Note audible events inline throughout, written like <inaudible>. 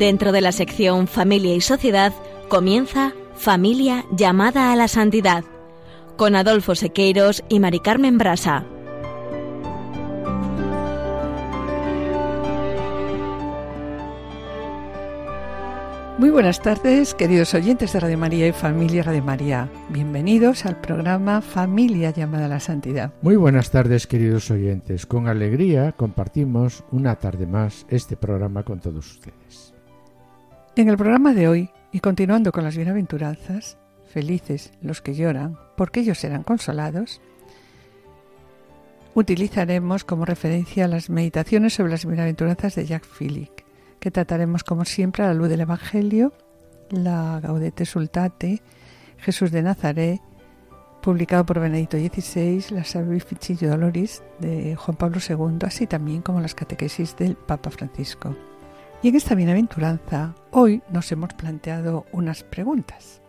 Dentro de la sección Familia y Sociedad comienza Familia llamada a la santidad con Adolfo Sequeiros y Mari Carmen Brasa. Muy buenas tardes, queridos oyentes de Radio María y Familia Radio María. Bienvenidos al programa Familia llamada a la Santidad. Muy buenas tardes, queridos oyentes. Con alegría compartimos una tarde más este programa con todos ustedes. En el programa de hoy, y continuando con las bienaventuranzas, felices los que lloran, porque ellos serán consolados, utilizaremos como referencia las meditaciones sobre las bienaventuranzas de Jacques Philippe que trataremos como siempre a la luz del Evangelio, la Gaudete Sultate, Jesús de Nazaret, publicado por Benedicto XVI, la Salvifici Doloris de Juan Pablo II, así también como las catequesis del Papa Francisco. Y en esta bienaventuranza, hoy nos hemos planteado unas preguntas.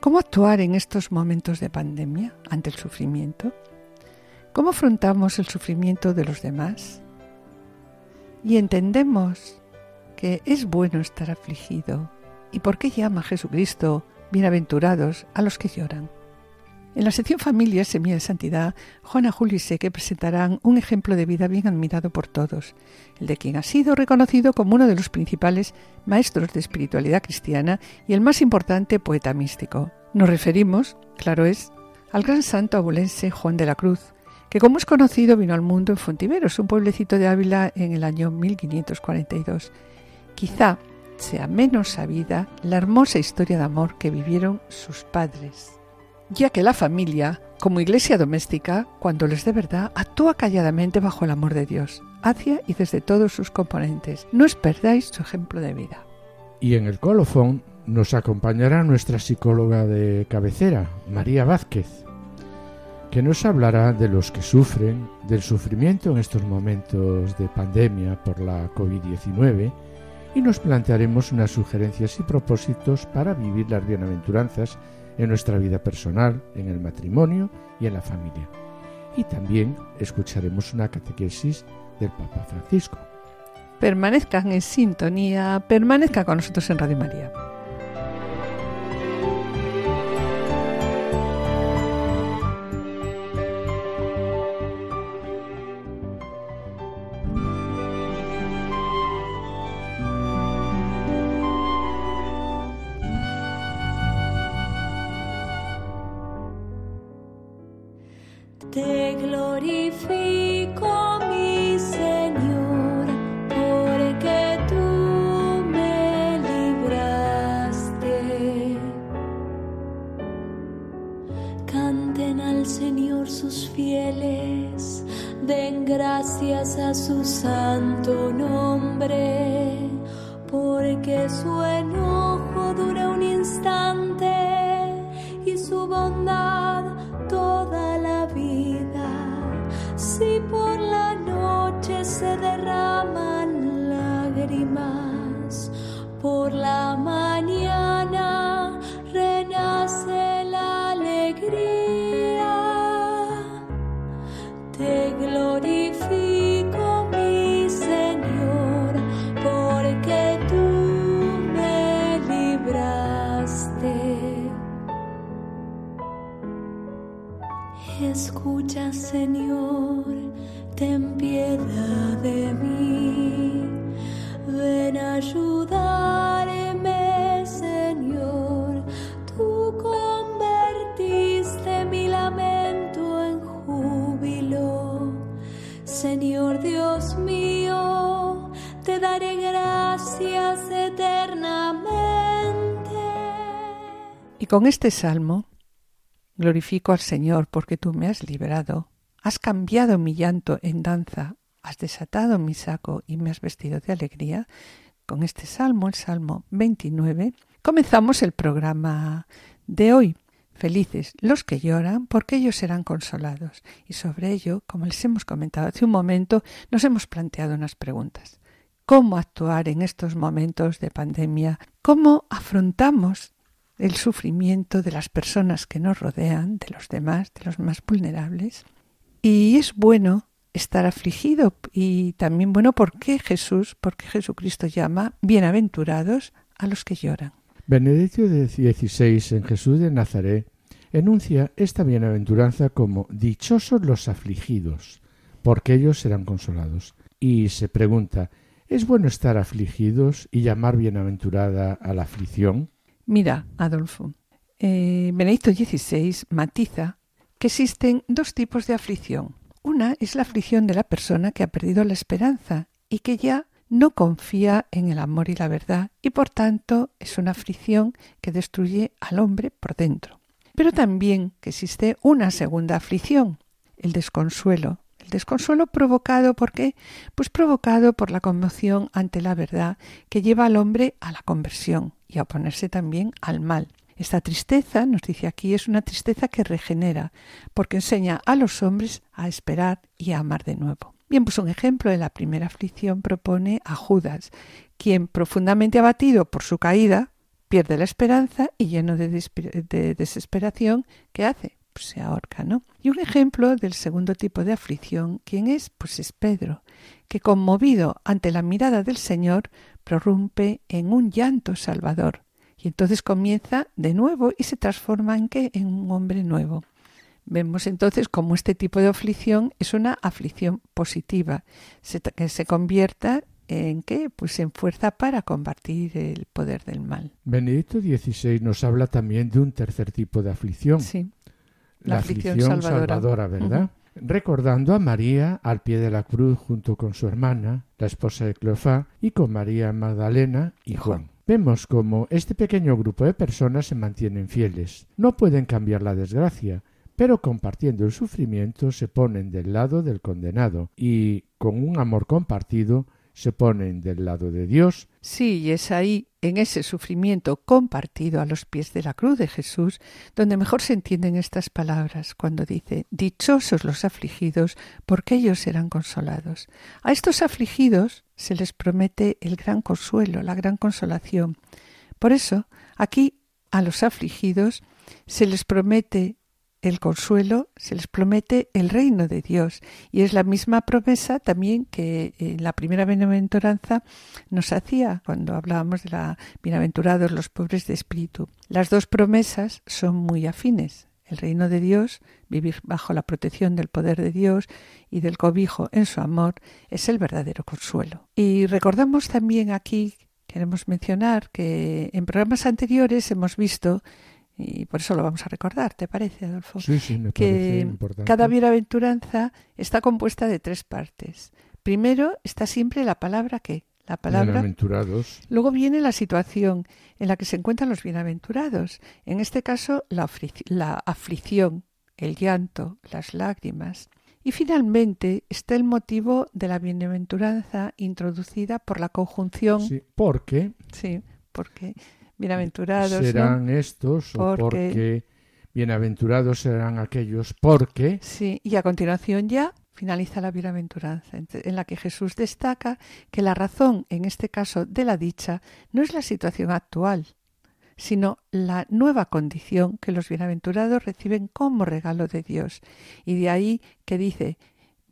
¿Cómo actuar en estos momentos de pandemia ante el sufrimiento? ¿Cómo afrontamos el sufrimiento de los demás? y entendemos que es bueno estar afligido. ¿Y por qué llama Jesucristo bienaventurados a los que lloran? En la sección Familia Semilla de Santidad, Juana Julio y Seque presentarán un ejemplo de vida bien admirado por todos, el de quien ha sido reconocido como uno de los principales maestros de espiritualidad cristiana y el más importante poeta místico. Nos referimos, claro es, al gran santo abulense Juan de la Cruz, que como es conocido vino al mundo en Fontiveros, un pueblecito de Ávila en el año 1542. Quizá sea menos sabida la hermosa historia de amor que vivieron sus padres, ya que la familia, como iglesia doméstica, cuando les de verdad, actúa calladamente bajo el amor de Dios, hacia y desde todos sus componentes. No os perdáis su ejemplo de vida. Y en el colofón nos acompañará nuestra psicóloga de cabecera, María Vázquez que nos hablará de los que sufren, del sufrimiento en estos momentos de pandemia por la COVID-19 y nos plantearemos unas sugerencias y propósitos para vivir las bienaventuranzas en nuestra vida personal, en el matrimonio y en la familia. Y también escucharemos una catequesis del Papa Francisco. Permanezcan en sintonía, permanezcan con nosotros en Radio María. Te glorifico, mi Señor, porque tú me libraste. Canten al Señor sus fieles, den gracias a su santo nombre, porque su enorme por la Con este salmo glorifico al Señor porque tú me has librado, has cambiado mi llanto en danza, has desatado mi saco y me has vestido de alegría. Con este salmo, el salmo 29, comenzamos el programa de hoy. Felices los que lloran, porque ellos serán consolados. Y sobre ello, como les hemos comentado hace un momento, nos hemos planteado unas preguntas. ¿Cómo actuar en estos momentos de pandemia? ¿Cómo afrontamos el sufrimiento de las personas que nos rodean, de los demás, de los más vulnerables. Y es bueno estar afligido y también, bueno, ¿por qué Jesús, por qué Jesucristo llama bienaventurados a los que lloran? Benedicto XVI en Jesús de Nazaret enuncia esta bienaventuranza como dichosos los afligidos, porque ellos serán consolados. Y se pregunta, ¿es bueno estar afligidos y llamar bienaventurada a la aflicción? Mira, Adolfo, eh, Benedicto XVI matiza que existen dos tipos de aflicción. Una es la aflicción de la persona que ha perdido la esperanza y que ya no confía en el amor y la verdad y por tanto es una aflicción que destruye al hombre por dentro. Pero también que existe una segunda aflicción, el desconsuelo. El desconsuelo provocado por qué? Pues provocado por la conmoción ante la verdad que lleva al hombre a la conversión y a oponerse también al mal. Esta tristeza, nos dice aquí, es una tristeza que regenera, porque enseña a los hombres a esperar y a amar de nuevo. Bien, pues un ejemplo de la primera aflicción propone a Judas, quien profundamente abatido por su caída, pierde la esperanza y lleno de, desesperación, ¿qué hace? Pues se ahorca, ¿no? Y un ejemplo del segundo tipo de aflicción, ¿quién es? Pues es Pedro, que conmovido ante la mirada del Señor, prorrumpe en un llanto salvador, y entonces comienza de nuevo y se transforma en qué? En un hombre nuevo. Vemos entonces cómo este tipo de aflicción es una aflicción positiva, que se convierta en qué? Pues en fuerza para combatir el poder del mal. Benedicto XVI nos habla también de un tercer tipo de aflicción. Sí. La, aflicción, salvadora. ¿verdad? Recordando a María al pie de la cruz junto con su hermana, la esposa de Cleofá, y con María Magdalena y Juan. Vemos cómo este pequeño grupo de personas se mantienen fieles. No pueden cambiar la desgracia, pero compartiendo el sufrimiento se ponen del lado del condenado y, con un amor compartido, se ponen del lado de Dios. Sí, y es ahí, en ese sufrimiento compartido a los pies de la cruz de Jesús, donde mejor se entienden estas palabras, cuando dice Dichosos los afligidos, porque ellos serán consolados. A estos afligidos se les promete el gran consuelo, la gran consolación. Por eso, aquí a los afligidos se les promete el consuelo, se les promete el reino de Dios. Y es la misma promesa también que en la primera bienaventuranza nos hacía cuando hablábamos de la bienaventurados los pobres de espíritu. Las dos promesas son muy afines. El reino de Dios, vivir bajo la protección del poder de Dios y del cobijo en su amor, es el verdadero consuelo. Y recordamos también aquí, queremos mencionar que en programas anteriores hemos visto y por eso lo vamos a recordar, ¿te parece, Adolfo? Sí, sí, me que importante. cada bienaventuranza está compuesta de tres partes. Primero está siempre la palabra que la palabra. Bienaventurados. Luego viene la situación en la que se encuentran los bienaventurados. En este caso, la, la aflicción, el llanto, las lágrimas. Y finalmente está el motivo de la bienaventuranza introducida por la conjunción. Sí, porque. Sí, porque bienaventurados serán estos o porque bienaventurados serán aquellos porque sí y a continuación ya finaliza la bienaventuranza en la que Jesús destaca que la razón en este caso de la dicha no es la situación actual sino la nueva condición que los bienaventurados reciben como regalo de Dios. Y de ahí que dice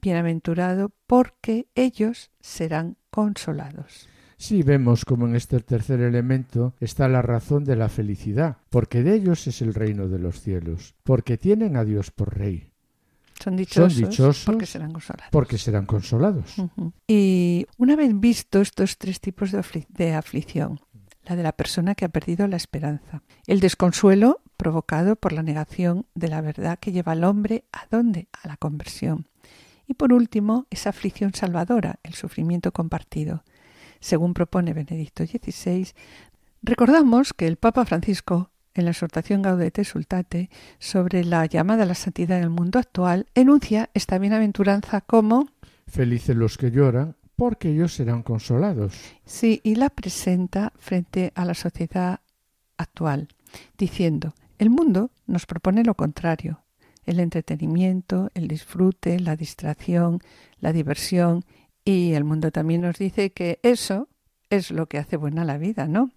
bienaventurado porque ellos serán consolados. Sí vemos como en este tercer elemento está la razón de la felicidad, porque de ellos es el reino de los cielos, porque tienen a Dios por rey. Son dichosos, porque serán consolados. Porque serán consolados. Y una vez visto estos tres tipos de, de aflicción, la de la persona que ha perdido la esperanza, el desconsuelo provocado por la negación de la verdad que lleva al hombre a dónde? A la conversión. Y por último, esa aflicción salvadora, el sufrimiento compartido, según propone Benedicto XVI, recordamos que el Papa Francisco, en la exhortación Gaudete Sultate sobre la llamada a la santidad en el mundo actual, enuncia esta bienaventuranza como Felices los que lloran, porque ellos serán consolados. Sí, y la presenta frente a la sociedad actual, diciendo, el mundo nos propone lo contrario, el entretenimiento, el disfrute, la distracción, la diversión y el mundo también nos dice que eso es lo que hace buena la vida, ¿no?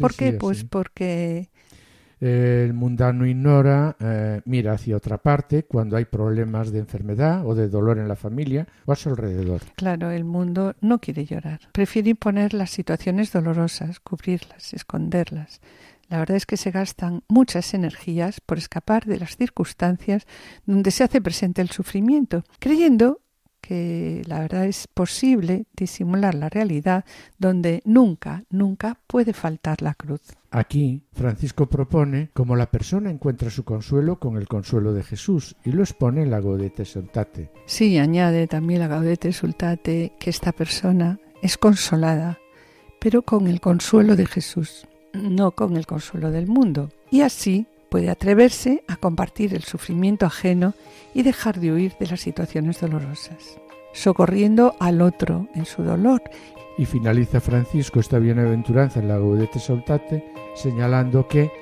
¿Por qué? pues porque El mundano ignora, eh, mira hacia otra parte cuando hay problemas de enfermedad o de dolor en la familia o a su alrededor. Claro, el mundo no quiere llorar. Prefiere imponer las situaciones dolorosas, cubrirlas, esconderlas. La verdad es que se gastan muchas energías por escapar de las circunstancias donde se hace presente el sufrimiento, creyendo que la verdad es posible disimular la realidad donde nunca, nunca puede faltar la cruz. Aquí, Francisco propone cómo la persona encuentra su consuelo con el consuelo de Jesús y lo expone en la Gaudete Sultate. Sí, añade también la Gaudete Sultate que esta persona es consolada, pero con el consuelo de Jesús, no con el consuelo del mundo. Y así puede atreverse a compartir el sufrimiento ajeno y dejar de huir de las situaciones dolorosas, socorriendo al otro en su dolor. Y finaliza Francisco esta bienaventuranza en la Gaudete Saltate señalando que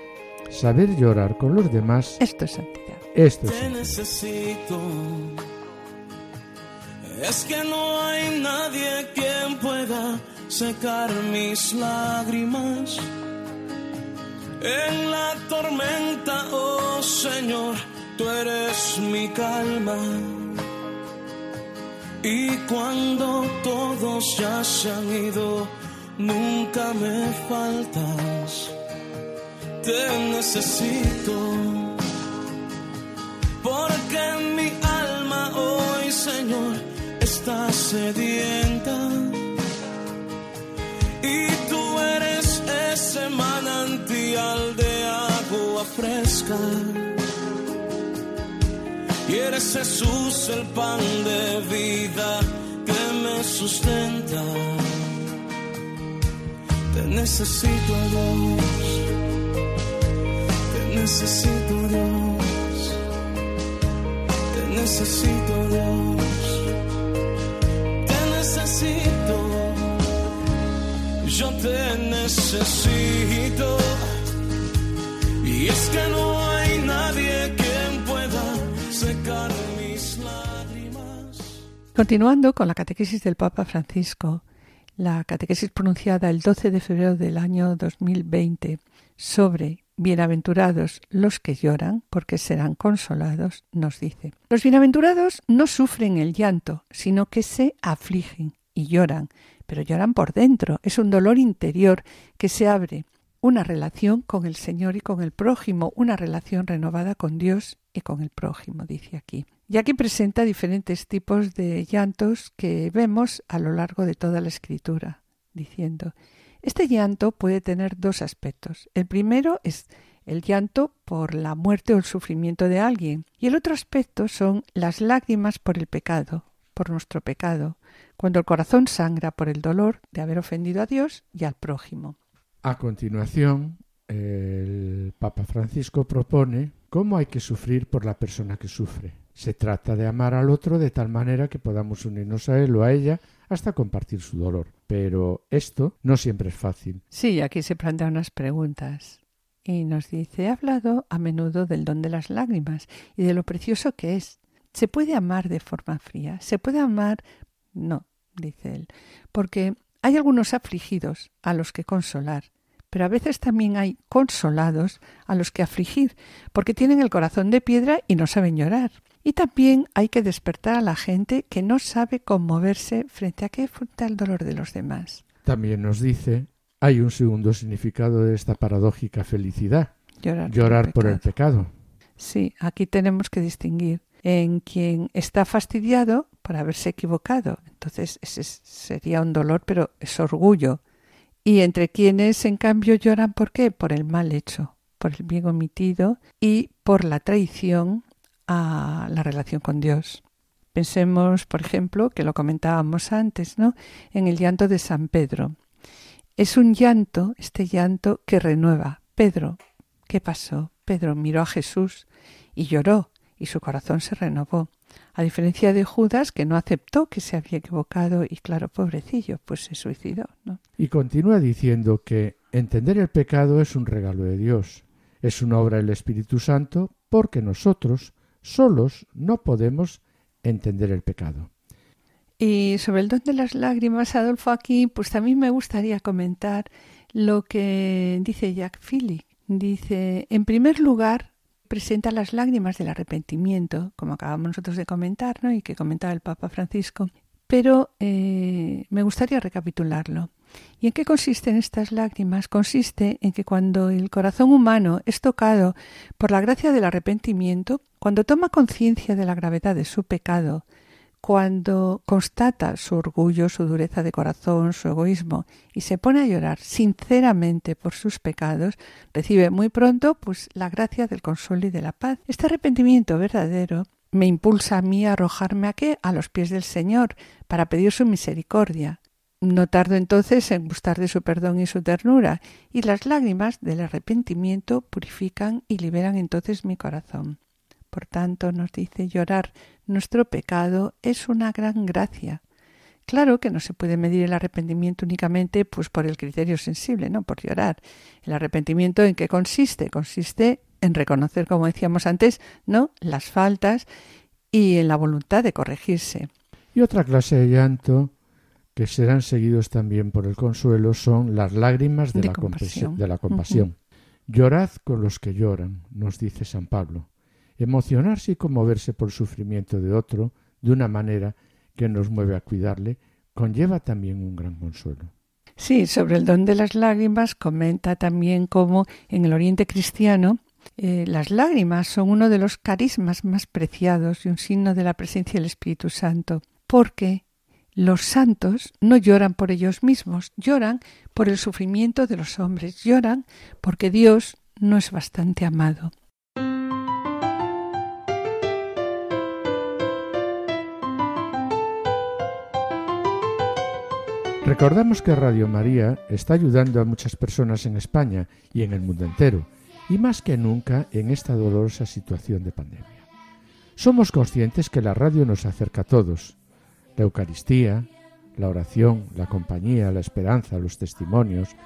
saber llorar con los demás esto es santidad. Esto es Te necesito. Es que no hay nadie quien pueda secar mis lágrimas en la tormenta, oh Señor, tú eres mi calma. Y cuando todos ya se han ido, nunca me faltas. Te necesito. Porque mi alma hoy, Señor, está sedienta. Y eres Jesús el pan de vida que me sustenta. Te necesito Dios. Te necesito Dios. Te necesito Dios. Te necesito. Yo te necesito. Y es que no Continuando con la catequesis del Papa Francisco, la catequesis pronunciada el 12 de febrero del año 2020 sobre Bienaventurados los que lloran, porque serán consolados, nos dice. Los bienaventurados no sufren el llanto, sino que se afligen y lloran, pero lloran por dentro. Es un dolor interior que se abre una relación con el Señor y con el prójimo, una relación renovada con Dios y con el prójimo, dice aquí. Y aquí presenta diferentes tipos de llantos que vemos a lo largo de toda la escritura, diciendo, este llanto puede tener dos aspectos. El primero es el llanto por la muerte o el sufrimiento de alguien, y el otro aspecto son las lágrimas por el pecado, por nuestro pecado, cuando el corazón sangra por el dolor de haber ofendido a Dios y al prójimo. A continuación, el Papa Francisco propone cómo hay que sufrir por la persona que sufre. Se trata de amar al otro de tal manera que podamos unirnos a él o a ella hasta compartir su dolor. Pero esto no siempre es fácil. Sí, aquí se plantean unas preguntas. Y nos dice, he hablado a menudo del don de las lágrimas y de lo precioso que es. ¿Se puede amar de forma fría? ¿Se puede amar? No, dice él, porque hay algunos afligidos a los que consolar, pero a veces también hay consolados a los que afligir, porque tienen el corazón de piedra y no saben llorar. Y también hay que despertar a la gente que no sabe conmoverse frente a qué frente al dolor de los demás. También nos dice, hay un segundo significado de esta paradójica felicidad. Llorar, llorar por, el, por el pecado. Sí, aquí tenemos que distinguir en quien está fastidiado por haberse equivocado. Entonces ese sería un dolor, pero es orgullo. Y entre quienes, en cambio, lloran por qué? Por el mal hecho, por el bien omitido y por la traición a la relación con Dios. Pensemos, por ejemplo, que lo comentábamos antes, ¿no? En el llanto de San Pedro. Es un llanto, este llanto que renueva. Pedro, ¿qué pasó? Pedro miró a Jesús y lloró y su corazón se renovó. A diferencia de Judas, que no aceptó que se había equivocado y claro, pobrecillo, pues se suicidó. ¿no? Y continúa diciendo que entender el pecado es un regalo de Dios, es una obra del Espíritu Santo, porque nosotros solos no podemos entender el pecado. Y sobre el don de las lágrimas, Adolfo, aquí, pues también me gustaría comentar lo que dice Jack Phillips. Dice, en primer lugar, presenta las lágrimas del arrepentimiento, como acabamos nosotros de comentar, ¿no? y que comentaba el Papa Francisco, pero eh, me gustaría recapitularlo. ¿Y en qué consisten estas lágrimas? Consiste en que cuando el corazón humano es tocado por la gracia del arrepentimiento, cuando toma conciencia de la gravedad de su pecado, cuando constata su orgullo, su dureza de corazón, su egoísmo y se pone a llorar sinceramente por sus pecados, recibe muy pronto pues la gracia del consuelo y de la paz. Este arrepentimiento verdadero me impulsa a mí a arrojarme a qué? A los pies del Señor para pedir su misericordia. No tardo entonces en gustar de su perdón y su ternura, y las lágrimas del arrepentimiento purifican y liberan entonces mi corazón. Por tanto, nos dice llorar nuestro pecado es una gran gracia. Claro que no se puede medir el arrepentimiento únicamente pues por el criterio sensible, no por llorar. El arrepentimiento en qué consiste? Consiste en reconocer, como decíamos antes, ¿no? las faltas y en la voluntad de corregirse. Y otra clase de llanto que serán seguidos también por el consuelo son las lágrimas de, la, compasión. De la compasión. Llorad con los que lloran, nos dice San Pablo emocionarse y conmoverse por el sufrimiento de otro de una manera que nos mueve a cuidarle, conlleva también un gran consuelo. Sí, sobre el don de las lágrimas comenta también cómo en el Oriente cristiano eh, las lágrimas son uno de los carismas más preciados y un signo de la presencia del Espíritu Santo, porque los santos no lloran por ellos mismos, lloran por el sufrimiento de los hombres, lloran porque Dios no es bastante amado. Recordamos que Radio María está ayudando a muchas personas en España y en el mundo entero, y más que nunca en esta dolorosa situación de pandemia. Somos conscientes que la radio nos acerca a todos. La Eucaristía, la oración, la compañía, la esperanza, los testimonios,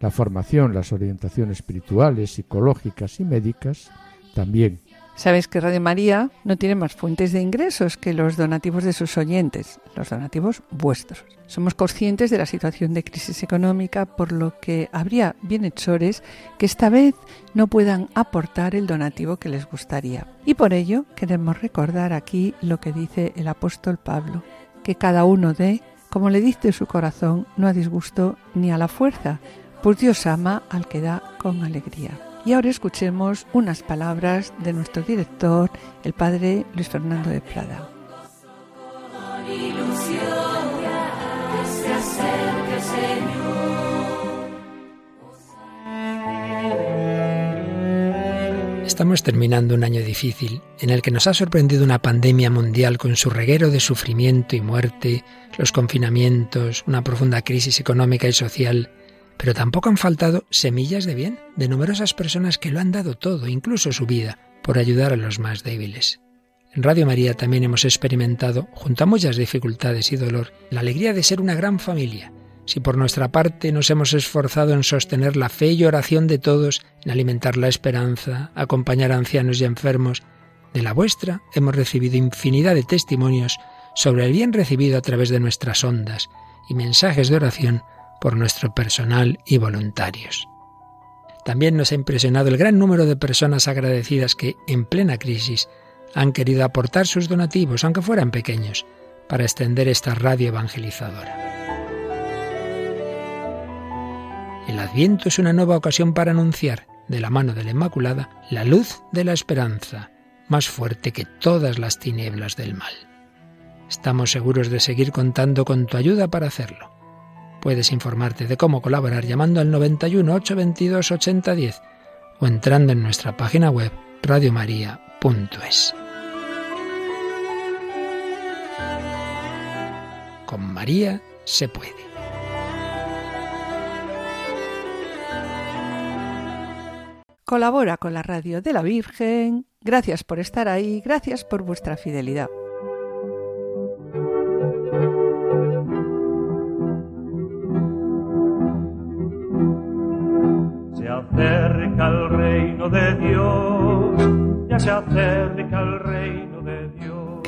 la formación, las orientaciones espirituales, psicológicas y médicas también Sabes que Radio María no tiene más fuentes de ingresos que los donativos de sus oyentes, los donativos vuestros. Somos conscientes de la situación de crisis económica, por lo que habría bienhechores que esta vez no puedan aportar el donativo que les gustaría. Y por ello queremos recordar aquí lo que dice el apóstol Pablo, que cada uno dé como le diste su corazón, no a disgusto ni a la fuerza, pues Dios ama al que da con alegría. Y ahora escuchemos unas palabras de nuestro director, el padre Luis Fernando de Prada. Estamos terminando un año difícil en el que nos ha sorprendido una pandemia mundial con su reguero de sufrimiento y muerte, los confinamientos, una profunda crisis económica y social pero tampoco han faltado semillas de bien de numerosas personas que lo han dado todo, incluso su vida, por ayudar a los más débiles. En Radio María también hemos experimentado, junto a muchas dificultades y dolor, la alegría de ser una gran familia. Si por nuestra parte nos hemos esforzado en sostener la fe y oración de todos, en alimentar la esperanza, acompañar a ancianos y enfermos, de la vuestra hemos recibido infinidad de testimonios sobre el bien recibido a través de nuestras ondas y mensajes de oración por nuestro personal y voluntarios. También nos ha impresionado el gran número de personas agradecidas que, en plena crisis, han querido aportar sus donativos, aunque fueran pequeños, para extender esta radio evangelizadora. El Adviento es una nueva ocasión para anunciar, de la mano de la Inmaculada, la luz de la esperanza, más fuerte que todas las tinieblas del mal. Estamos seguros de seguir contando con tu ayuda para hacerlo. Puedes informarte de cómo colaborar llamando al 91 822 8010 o entrando en nuestra página web radiomaria.es. Con María se puede. Colabora con la radio de la Virgen. Gracias por estar ahí, gracias por vuestra fidelidad. acerca el reino de Dios, ya se acerca el reino.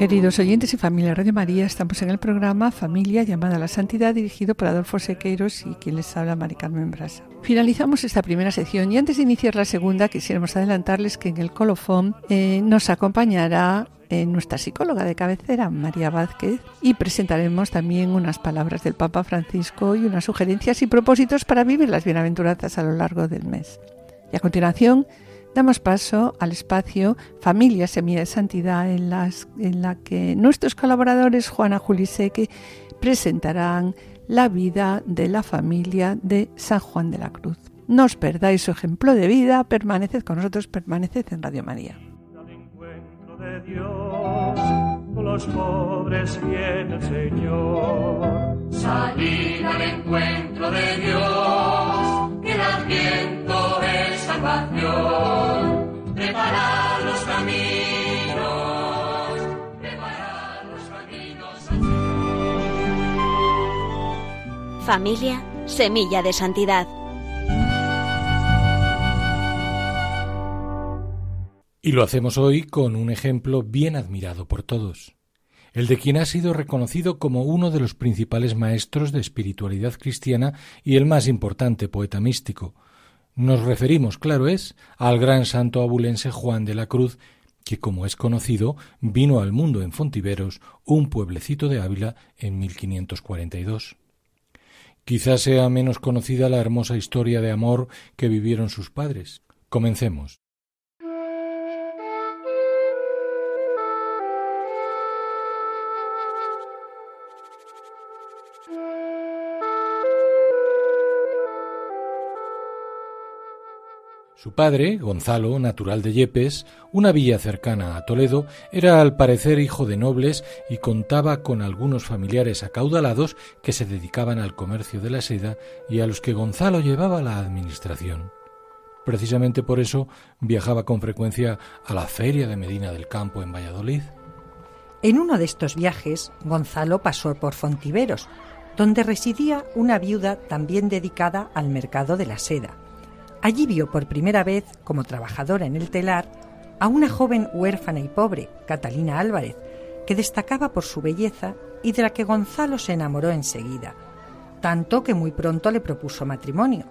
Queridos oyentes y familia Radio María, estamos en el programa Familia llamada a la Santidad dirigido por Adolfo Sequeiros y quien les habla Mari Carmen Brasa. Finalizamos esta primera sección y antes de iniciar la segunda quisiéramos adelantarles que en el colofón eh, nos acompañará eh, nuestra psicóloga de cabecera, María Vázquez, y presentaremos también unas palabras del Papa Francisco y unas sugerencias y propósitos para vivir las bienaventuranzas a lo largo del mes. Y a continuación damos paso al espacio Familia Semilla de Santidad en, las, la que nuestros colaboradores Juana Juliseque presentarán la vida de la familia de San Juan de la Cruz. No os perdáis su ejemplo de vida, permaneced con nosotros, permaneced en Radio María. Los pobres viene el Señor. Salir al encuentro de Dios, que el adviento es salvación, preparar los caminos, preparar los caminos. Familia, semilla de santidad. Y lo hacemos hoy con un ejemplo bien admirado por todos, el de quien ha sido reconocido como uno de los principales maestros de espiritualidad cristiana y el más importante poeta místico. Nos referimos, claro es, al gran santo abulense Juan de la Cruz, que, como es conocido, vino al mundo en Fontiveros, un pueblecito de Ávila, en 1542. Quizás sea menos conocida la hermosa historia de amor que vivieron sus padres. Comencemos. Su padre, Gonzalo, natural de Yepes, una villa cercana a Toledo, era al parecer hijo de nobles y contaba con algunos familiares acaudalados que se dedicaban al comercio de la seda y a los que Gonzalo llevaba la administración. Precisamente por eso viajaba con frecuencia a la feria de Medina del Campo en Valladolid. En uno de estos viajes, Gonzalo pasó por Fontiveros, donde residía una viuda también dedicada al mercado de la seda Allí vio por primera vez, como trabajadora en el telar, a una joven huérfana y pobre, Catalina Álvarez, que destacaba por su belleza y de la que Gonzalo se enamoró enseguida, tanto que muy pronto le propuso matrimonio.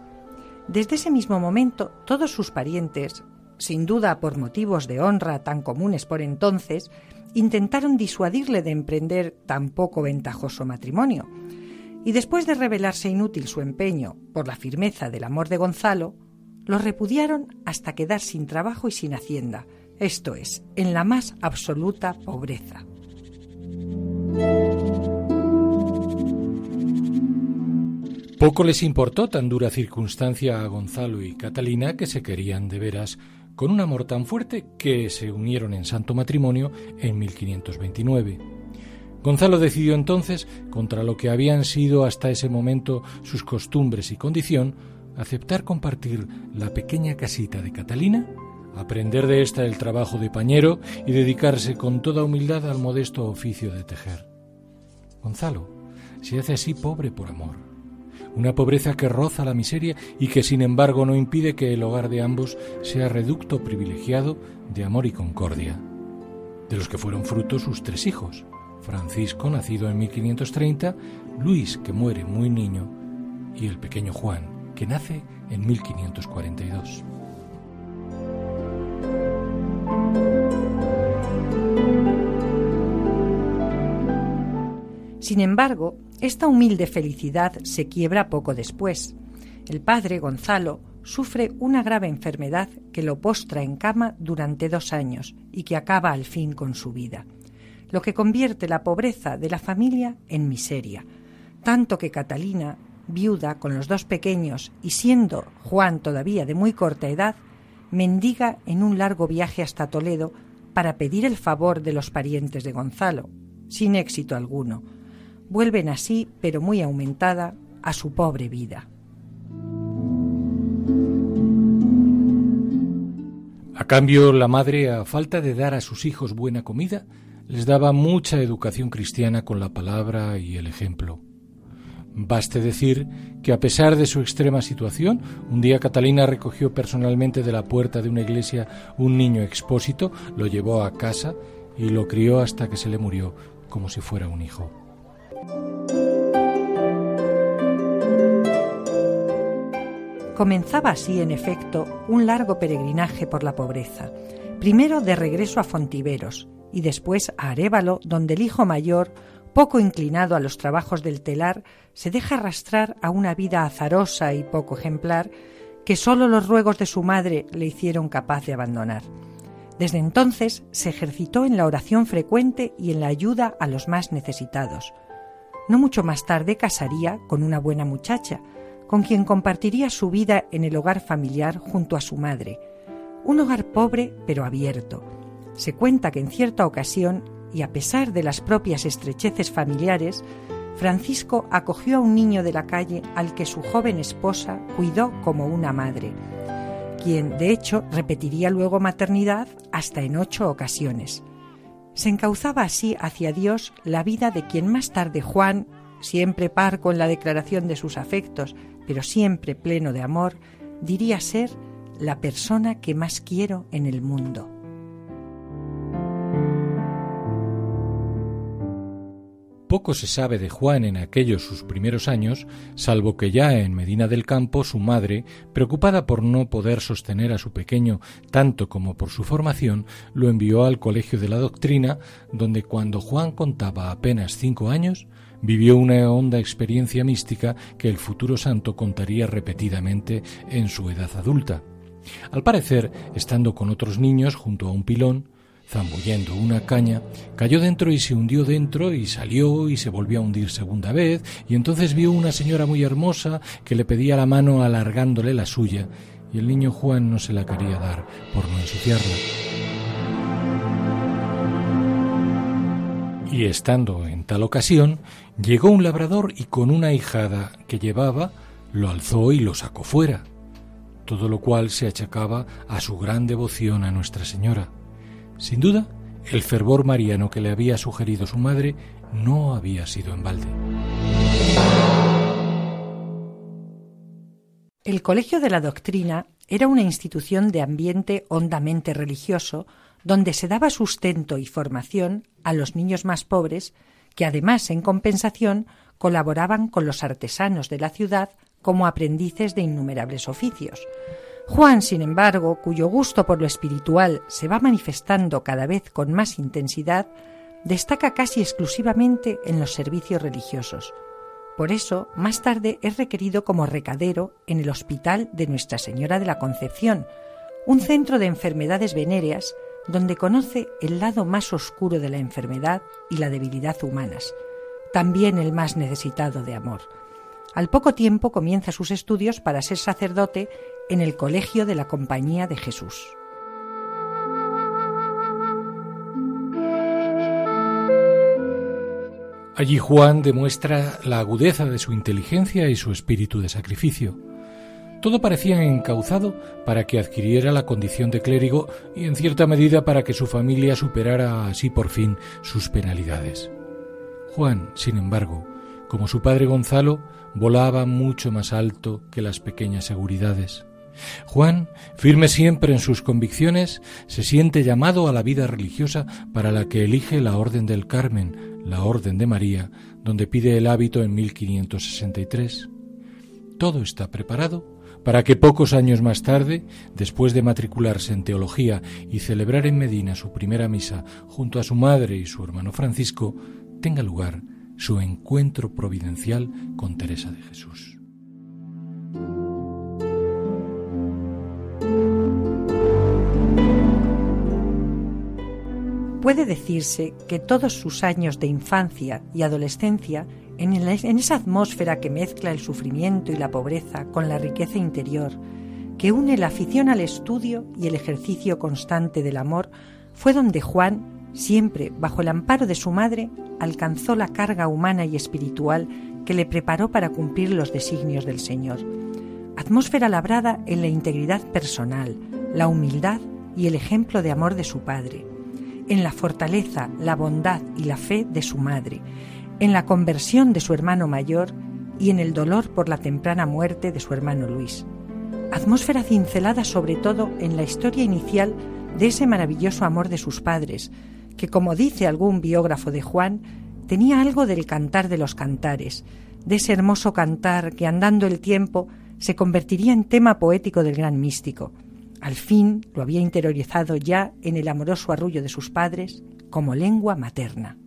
Desde ese mismo momento, todos sus parientes, sin duda por motivos de honra tan comunes por entonces, intentaron disuadirle de emprender tan poco ventajoso matrimonio. Y después de revelarse inútil su empeño por la firmeza del amor de Gonzalo, los repudiaron hasta quedar sin trabajo y sin hacienda, esto es, en la más absoluta pobreza. Poco les importó tan dura circunstancia a Gonzalo y Catalina que se querían de veras con un amor tan fuerte que se unieron en santo matrimonio en 1529. Gonzalo decidió entonces, contra lo que habían sido hasta ese momento sus costumbres y condición, aceptar compartir la pequeña casita de Catalina, aprender de ésta el trabajo de pañero y dedicarse con toda humildad al modesto oficio de tejer. Gonzalo se hace así pobre por amor, una pobreza que roza la miseria y que sin embargo no impide que el hogar de ambos sea reducto privilegiado de amor y concordia, de los que fueron frutos sus tres hijos, Francisco, nacido en 1530, Luis, que muere muy niño, y el pequeño Juan, que nace en 1542. Sin embargo, esta humilde felicidad se quiebra poco después. El padre, Gonzalo, sufre una grave enfermedad que lo postra en cama durante dos años y que acaba al fin con su vida, lo que convierte la pobreza de la familia en miseria, tanto que Catalina viuda con los dos pequeños y siendo Juan todavía de muy corta edad, mendiga en un largo viaje hasta Toledo para pedir el favor de los parientes de Gonzalo, sin éxito alguno. Vuelven así, pero muy aumentada, a su pobre vida. A cambio, la madre, a falta de dar a sus hijos buena comida, les daba mucha educación cristiana con la palabra y el ejemplo. Baste decir que a pesar de su extrema situación, un día Catalina recogió personalmente de la puerta de una iglesia un niño expósito, lo llevó a casa y lo crió hasta que se le murió como si fuera un hijo. Comenzaba así, en efecto, un largo peregrinaje por la pobreza, primero de regreso a Fontiveros y después a Arévalo, donde el hijo mayor, poco inclinado a los trabajos del telar, se deja arrastrar a una vida azarosa y poco ejemplar que sólo los ruegos de su madre le hicieron capaz de abandonar. Desde entonces se ejercitó en la oración frecuente y en la ayuda a los más necesitados. No mucho más tarde casaría con una buena muchacha, con quien compartiría su vida en el hogar familiar junto a su madre. Un hogar pobre pero abierto. Se cuenta que en cierta ocasión, y a pesar de las propias estrecheces familiares, Francisco acogió a un niño de la calle al que su joven esposa cuidó como una madre, quien de hecho repetiría luego maternidad hasta en ocho ocasiones. Se encauzaba así hacia Dios la vida de quien más tarde Juan, siempre parco en la declaración de sus afectos, pero siempre pleno de amor, diría ser la persona que más quiero en el mundo. Poco se sabe de Juan en aquellos sus primeros años, salvo que ya en Medina del Campo su madre, preocupada por no poder sostener a su pequeño tanto como por su formación, lo envió al Colegio de la Doctrina, donde cuando Juan contaba apenas cinco años, vivió una honda experiencia mística que el futuro santo contaría repetidamente en su edad adulta. Al parecer, estando con otros niños junto a un pilón, zambullendo una caña, cayó dentro y se hundió dentro y salió y se volvió a hundir segunda vez, y entonces vio una señora muy hermosa que le pedía la mano alargándole la suya, y el niño Juan no se la quería dar por no ensuciarla. Y estando en tal ocasión, llegó un labrador y con una hijada que llevaba, lo alzó y lo sacó fuera, todo lo cual se achacaba a su gran devoción a Nuestra Señora. Sin duda, el fervor mariano que le había sugerido su madre no había sido en balde. El Colegio de la Doctrina era una institución de ambiente hondamente religioso donde se daba sustento y formación a los niños más pobres que además, en compensación, colaboraban con los artesanos de la ciudad como aprendices de innumerables oficios. Juan, sin embargo, cuyo gusto por lo espiritual se va manifestando cada vez con más intensidad, destaca casi exclusivamente en los servicios religiosos. Por eso, más tarde es requerido como recadero en el Hospital de Nuestra Señora de la Concepción, un centro de enfermedades venéreas donde conoce el lado más oscuro de la enfermedad y la debilidad humanas, también el más necesitado de amor. Al poco tiempo comienza sus estudios para ser sacerdote en el Colegio de la Compañía de Jesús. Allí Juan demuestra la agudeza de su inteligencia y su espíritu de sacrificio. Todo parecía encauzado para que adquiriera la condición de clérigo y en cierta medida para que su familia superara así por fin sus penalidades. Juan, sin embargo, como su padre Gonzalo, volaba mucho más alto que las pequeñas seguridades. Juan, firme siempre en sus convicciones, se siente llamado a la vida religiosa para la que elige la Orden del Carmen, la Orden de María, donde pide el hábito en 1563. Todo está preparado para que pocos años más tarde, después de matricularse en teología y celebrar en Medina su primera misa junto a su madre y su hermano Francisco, tenga lugar su encuentro providencial con Teresa de Jesús. Puede decirse que todos sus años de infancia y adolescencia en, esa atmósfera que mezcla el sufrimiento y la pobreza con la riqueza interior, que une la afición al estudio y el ejercicio constante del amor, fue donde Juan, siempre bajo el amparo de su madre, alcanzó la carga humana y espiritual que le preparó para cumplir los designios del Señor. Atmósfera labrada en la integridad personal, la humildad y el ejemplo de amor de su padre, en la fortaleza, la bondad y la fe de su madre, en la conversión de su hermano mayor y en el dolor por la temprana muerte de su hermano Luis. Atmósfera cincelada sobre todo en la historia inicial de ese maravilloso amor de sus padres, que como dice algún biógrafo de Juan, tenía algo del cantar de los cantares, de ese hermoso cantar que andando el tiempo se convertiría en tema poético del gran místico. Al fin lo había interiorizado ya en el amoroso arrullo de sus padres como lengua materna.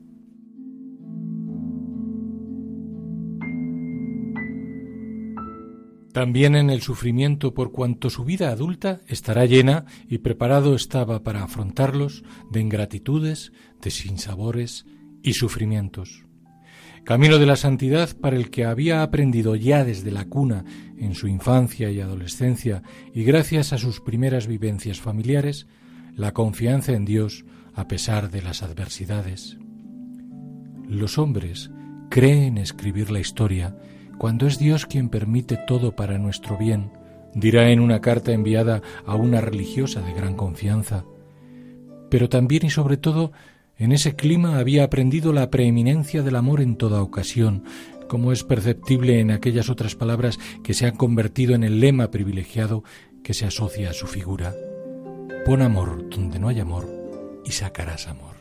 También en el sufrimiento por cuanto su vida adulta estará llena y preparado estaba para afrontarlos de ingratitudes, de sinsabores y sufrimientos. Camino de la santidad para el que había aprendido ya desde la cuna en su infancia y adolescencia y gracias a sus primeras vivencias familiares, la confianza en Dios a pesar de las adversidades. Los hombres creen escribir la historia cuando es Dios quien permite todo para nuestro bien, dirá en una carta enviada a una religiosa de gran confianza. Pero también y sobre todo en ese clima había aprendido la preeminencia del amor en toda ocasión, como es perceptible en aquellas otras palabras que se han convertido en el lema privilegiado que se asocia a su figura. Pon amor donde no hay amor y sacarás amor.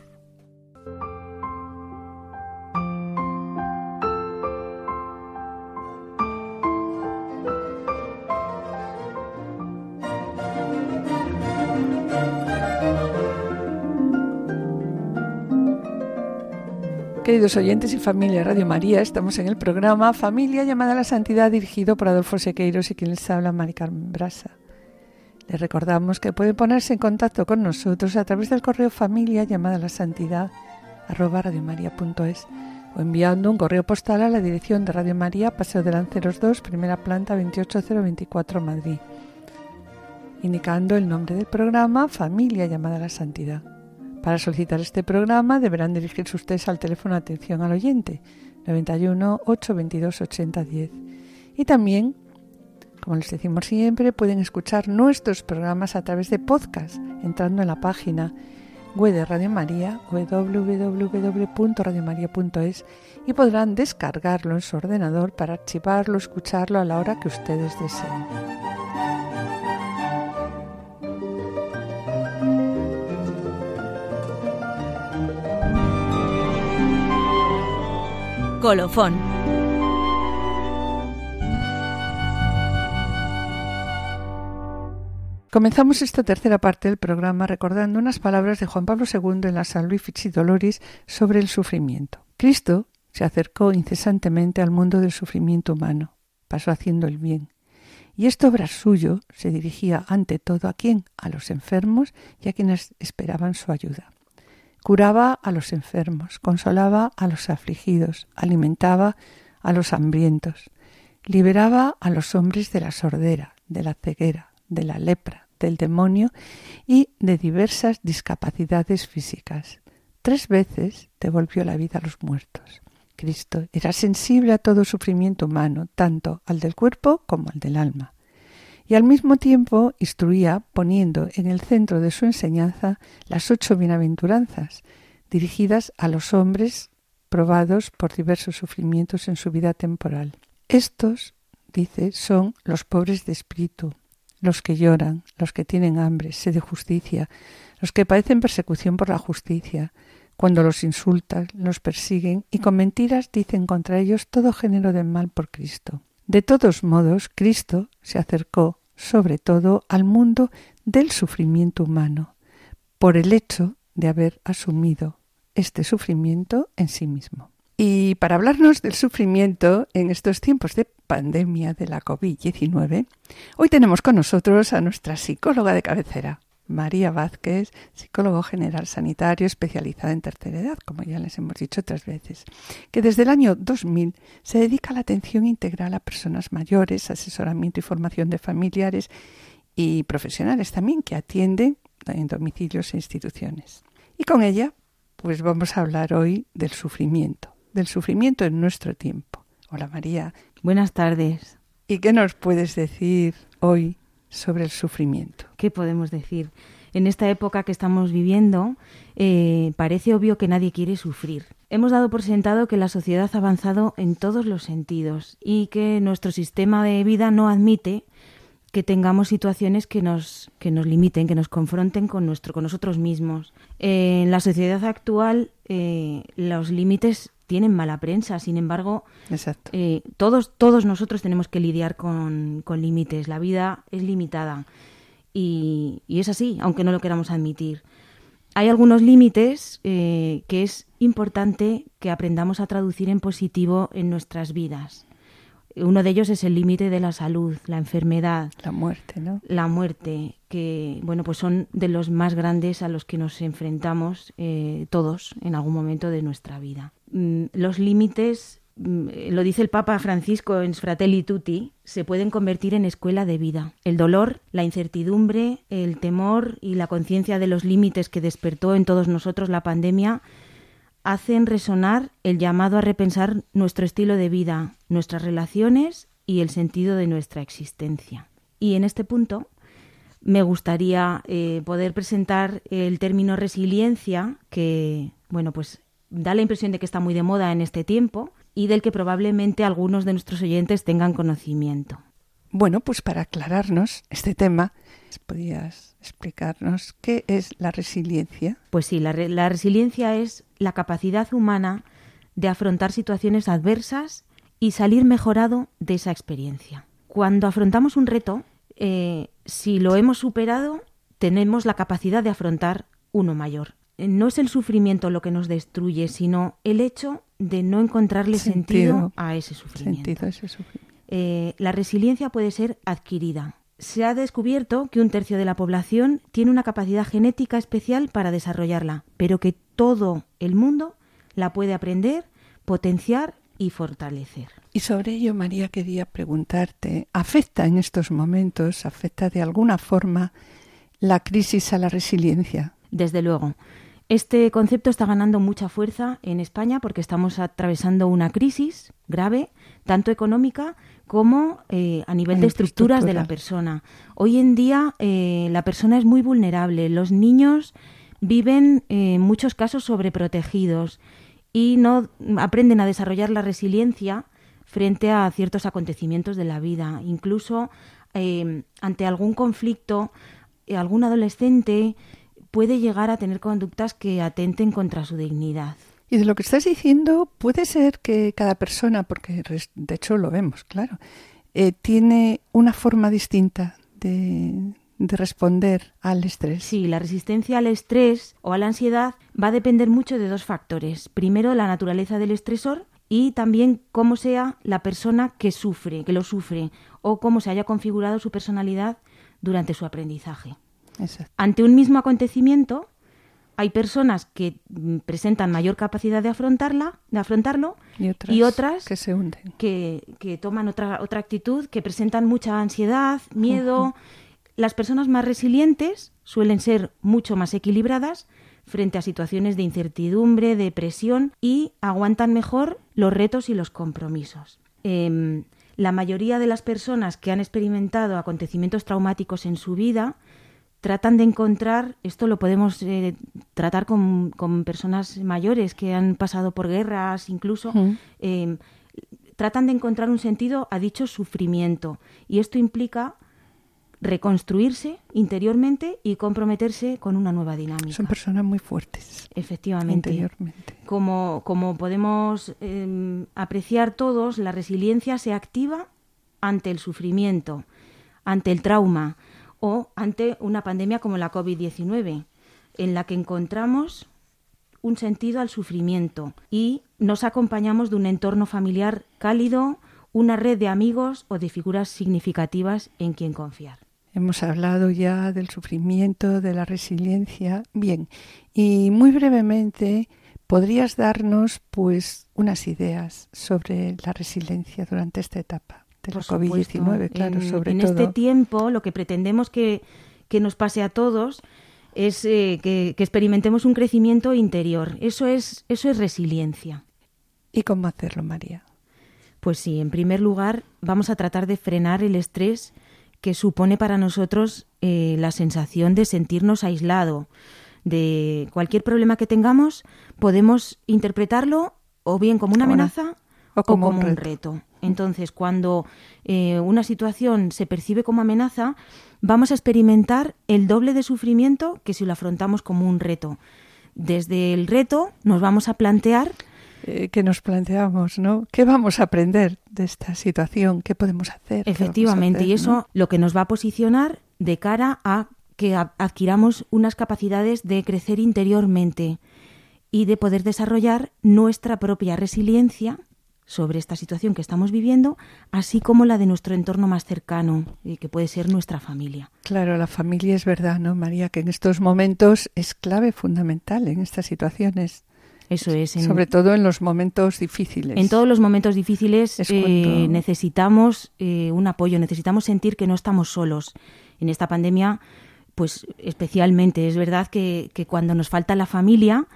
Queridos oyentes y familia Radio María, estamos en el programa Familia llamada a la Santidad dirigido por Adolfo Sequeiros y quien les habla, Mari Carmen Brasa. Les recordamos que pueden ponerse en contacto con nosotros a través del correo familia llamada a la santidad arroba radiomaria.es o enviando un correo postal a la dirección de Radio María, Paseo de Lanceros 2, primera planta 28024 Madrid, indicando el nombre del programa Familia llamada a la Santidad. Para solicitar este programa deberán dirigirse ustedes al teléfono atención al oyente 91 822 8010 y también, como les decimos siempre, pueden escuchar nuestros programas a través de podcast entrando en la página web de Radio María www.radiomaria.es y podrán descargarlo en su ordenador para archivarlo, escucharlo a la hora que ustedes deseen. Colofón. Comenzamos esta tercera parte del programa recordando unas palabras de Juan Pablo II en la San Luis Doloris sobre el sufrimiento. Cristo se acercó incesantemente al mundo del sufrimiento humano, pasó haciendo el bien. Y esta obra suyo se dirigía ante todo a quién? A los enfermos y a quienes esperaban su ayuda. Curaba a los enfermos, consolaba a los afligidos, alimentaba a los hambrientos, liberaba a los hombres de la sordera, de la ceguera, de la lepra, del demonio y de diversas discapacidades físicas. Tres veces devolvió la vida a los muertos. Cristo era sensible a todo sufrimiento humano, tanto al del cuerpo como al del alma y al mismo tiempo instruía poniendo en el centro de su enseñanza las ocho bienaventuranzas, dirigidas a los hombres probados por diversos sufrimientos en su vida temporal. Estos, dice, son los pobres de espíritu, los que lloran, los que tienen hambre, sed de justicia, los que padecen persecución por la justicia, cuando los insultan, los persiguen y con mentiras dicen contra ellos todo género de mal por Cristo. De todos modos, Cristo se acercó sobre todo al mundo del sufrimiento humano, por el hecho de haber asumido este sufrimiento en sí mismo. Y para hablarnos del sufrimiento en estos tiempos de pandemia de la COVID-19, hoy tenemos con nosotros a nuestra psicóloga de cabecera, María Vázquez, psicólogo general sanitario especializada en tercera edad, como ya les hemos dicho otras veces, que desde el año 2000 se dedica a la atención integral a personas mayores, asesoramiento y formación de familiares y profesionales también que atienden en domicilios e instituciones. Y con ella, pues vamos a hablar hoy del sufrimiento, del sufrimiento en nuestro tiempo. Hola María. Buenas tardes. ¿Y qué nos puedes decir hoy sobre el sufrimiento. ¿Qué podemos decir? En esta época que estamos viviendo, eh, parece obvio que nadie quiere sufrir. Hemos dado por sentado que la sociedad ha avanzado en todos los sentidos y que nuestro sistema de vida no admite que tengamos situaciones que nos, que nos limiten, que nos confronten con, nuestro, con nosotros mismos. en la sociedad actual eh, los límites tienen mala prensa, sin embargo, eh, todos, todos nosotros tenemos que lidiar con, con límites. La vida es limitada y, y, es así, aunque no lo queramos admitir. Hay algunos límites eh, que es importante que aprendamos a traducir en positivo en nuestras vidas. Uno de ellos es el límite de la salud, la enfermedad. La muerte, ¿no? La muerte, que, bueno, pues son de los más grandes a los que nos enfrentamos eh, todos en algún momento de nuestra vida. Mm, los límites, mm, lo dice el Papa Francisco en Fratelli Tutti, se pueden convertir en escuela de vida. El dolor, la incertidumbre, el temor y la conciencia de los límites que despertó en todos nosotros la pandemia hacen resonar el llamado a repensar nuestro estilo de vida, nuestras relaciones y el sentido de nuestra existencia. Y en este punto me gustaría eh, poder presentar el término resiliencia, que bueno, pues da la impresión de que está muy de moda en este tiempo y del que probablemente algunos de nuestros oyentes tengan conocimiento. Bueno, pues para aclararnos este tema, ¿podrías explicarnos qué es la resiliencia? Pues sí, la, la resiliencia es la capacidad humana de afrontar situaciones adversas y salir mejorado de esa experiencia. Cuando afrontamos un reto, eh, si lo hemos superado, tenemos la capacidad de afrontar uno mayor. Eh, no es el sufrimiento lo que nos destruye, sino el hecho de no encontrarle sentido, a ese sufrimiento. Eh, la resiliencia puede ser adquirida. Se ha descubierto que un tercio de la población tiene una capacidad genética especial para desarrollarla, pero que todo el mundo la puede aprender, potenciar y fortalecer. Y sobre ello, María, quería preguntarte, ¿afecta en estos momentos, afecta de alguna forma la crisis a la resiliencia? Desde luego. Este concepto está ganando mucha fuerza en España porque estamos atravesando una crisis grave, tanto económica como eh, a nivel de estructuras de la persona. Hoy en día eh, la persona es muy vulnerable. Los niños viven en muchos casos sobreprotegidos y no aprenden a desarrollar la resiliencia frente a ciertos acontecimientos de la vida. Incluso eh, ante algún conflicto, eh, algún adolescente puede llegar a tener conductas que atenten contra su dignidad. Y de lo que estás diciendo, puede ser que cada persona, porque de hecho lo vemos, claro, eh, tiene una forma distinta de, de responder al estrés. Sí, la resistencia al estrés o a la ansiedad va a depender mucho de dos factores. Primero, la naturaleza del estresor y también cómo sea la persona que sufre, que lo sufre, o cómo se haya configurado su personalidad durante su aprendizaje. Ante un mismo acontecimiento, hay personas que mm, presentan mayor capacidad de afrontarla, de afrontarlo, y otras, que se hunden, que, toman otra otra actitud, que presentan mucha ansiedad, miedo. Las personas más resilientes suelen ser mucho más equilibradas frente a situaciones de incertidumbre, de presión y aguantan mejor los retos y los compromisos. Em, la mayoría de las personas que han experimentado acontecimientos traumáticos en su vida tratan de encontrar, esto lo podemos eh, tratar con, personas mayores que han pasado por guerras incluso, em, tratan de encontrar un sentido a dicho sufrimiento y esto implica reconstruirse interiormente y comprometerse con una nueva dinámica. Son personas muy fuertes. Efectivamente. Interiormente. Como, como podemos em, apreciar todos, la resiliencia se activa ante el sufrimiento, ante el trauma o ante una pandemia como la COVID-19, en la que encontramos un sentido al sufrimiento y nos acompañamos de un entorno familiar cálido, una red de amigos o de figuras significativas en quien confiar. Hemos hablado ya del sufrimiento, de la resiliencia. Bien, y muy brevemente, ¿podrías darnos pues unas ideas sobre la resiliencia durante esta etapa de la COVID-19? Claro, en, sobre en este tiempo lo que pretendemos que, que nos pase a todos es eh, que, que, experimentemos un crecimiento interior. Eso es, eso es resiliencia. ¿Y cómo hacerlo, María? Pues sí, en primer lugar vamos a tratar de frenar el estrés que supone para nosotros eh, la sensación de sentirnos aislado. De cualquier problema que tengamos, podemos interpretarlo o bien como una amenaza o como, un, reto. Entonces, cuando eh, una situación se percibe como amenaza, vamos a experimentar el doble de sufrimiento que si lo afrontamos como un reto. Desde el reto nos vamos a plantear eh, que nos planteamos, ¿no? ¿Qué vamos a aprender de esta situación? ¿Qué podemos hacer? Efectivamente, y eso lo que nos va a posicionar de cara a que adquiramos unas capacidades de crecer interiormente y de poder desarrollar nuestra propia resiliencia sobre esta situación que estamos viviendo, así como la de nuestro entorno más cercano, y que puede ser nuestra familia. Claro, la familia es verdad, ¿no, María? Que en estos momentos es clave fundamental en estas situaciones. Eso es. Sobre todo en los momentos difíciles. En todos los momentos difíciles eh, necesitamos eh, un apoyo, necesitamos sentir que no estamos solos. En esta pandemia, pues especialmente, es verdad que, que cuando nos falta la familia,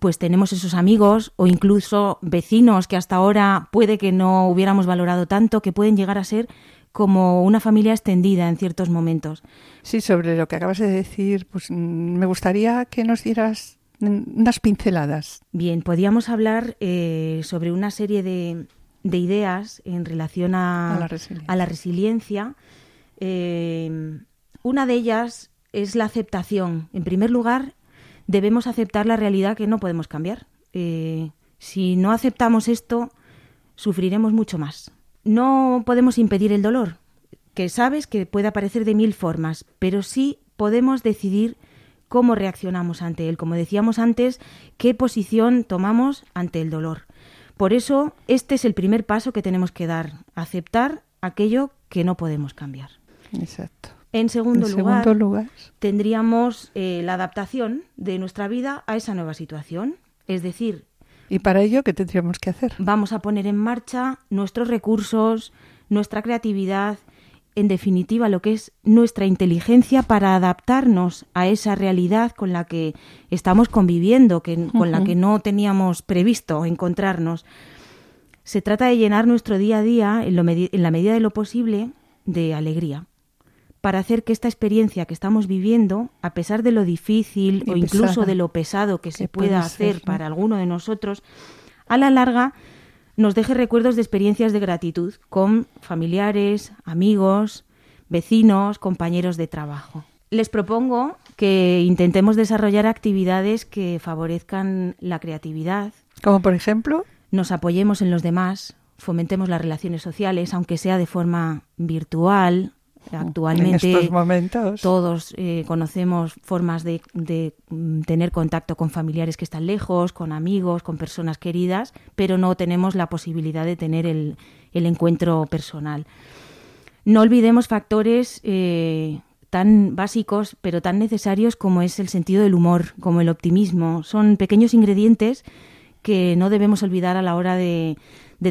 pues tenemos esos amigos o incluso vecinos que hasta ahora puede que no hubiéramos valorado tanto, que pueden llegar a ser como una familia extendida en ciertos momentos. Sí, sobre lo que acabas de decir, pues mm, me gustaría que nos dieras unas pinceladas. Bien, podríamos hablar eh, sobre una serie de, ideas en relación a, la resiliencia. Eh, una de ellas es la aceptación. En primer lugar, debemos aceptar la realidad que no podemos cambiar. Eh, si no aceptamos esto, sufriremos mucho más. No podemos impedir el dolor, que sabes que puede aparecer de mil formas, pero sí podemos decidir cómo reaccionamos ante él. Como decíamos antes, qué posición tomamos ante el dolor. Por eso, este es el primer paso que tenemos que dar, aceptar aquello que no podemos cambiar. Exacto. En segundo, lugar, tendríamos eh, la adaptación de nuestra vida a esa nueva situación. Es decir... ¿Y para ello qué tendríamos que hacer? Vamos a poner en marcha nuestros recursos, nuestra creatividad, en definitiva lo que es nuestra inteligencia para adaptarnos a esa realidad con la que estamos conviviendo, que, con la que no teníamos previsto encontrarnos. Se trata de llenar nuestro día a día, en, en la medida de lo posible, de alegría para hacer que esta experiencia que estamos viviendo, a pesar de lo difícil o incluso de lo pesado que se pueda hacer para alguno de nosotros, a la larga nos deje recuerdos de experiencias de gratitud con familiares, amigos, vecinos, compañeros de trabajo. Les propongo que intentemos desarrollar actividades que favorezcan la creatividad. Como por ejemplo. Nos apoyemos en los demás, fomentemos las relaciones sociales, aunque sea de forma virtual Actualmente todos eh, conocemos formas de, mm, tener contacto con familiares que están lejos, con amigos, con personas queridas, pero no tenemos la posibilidad de tener el, encuentro personal. No olvidemos factores eh, tan básicos, pero tan necesarios como es el sentido del humor, como el optimismo. Son pequeños ingredientes que no debemos olvidar a la hora de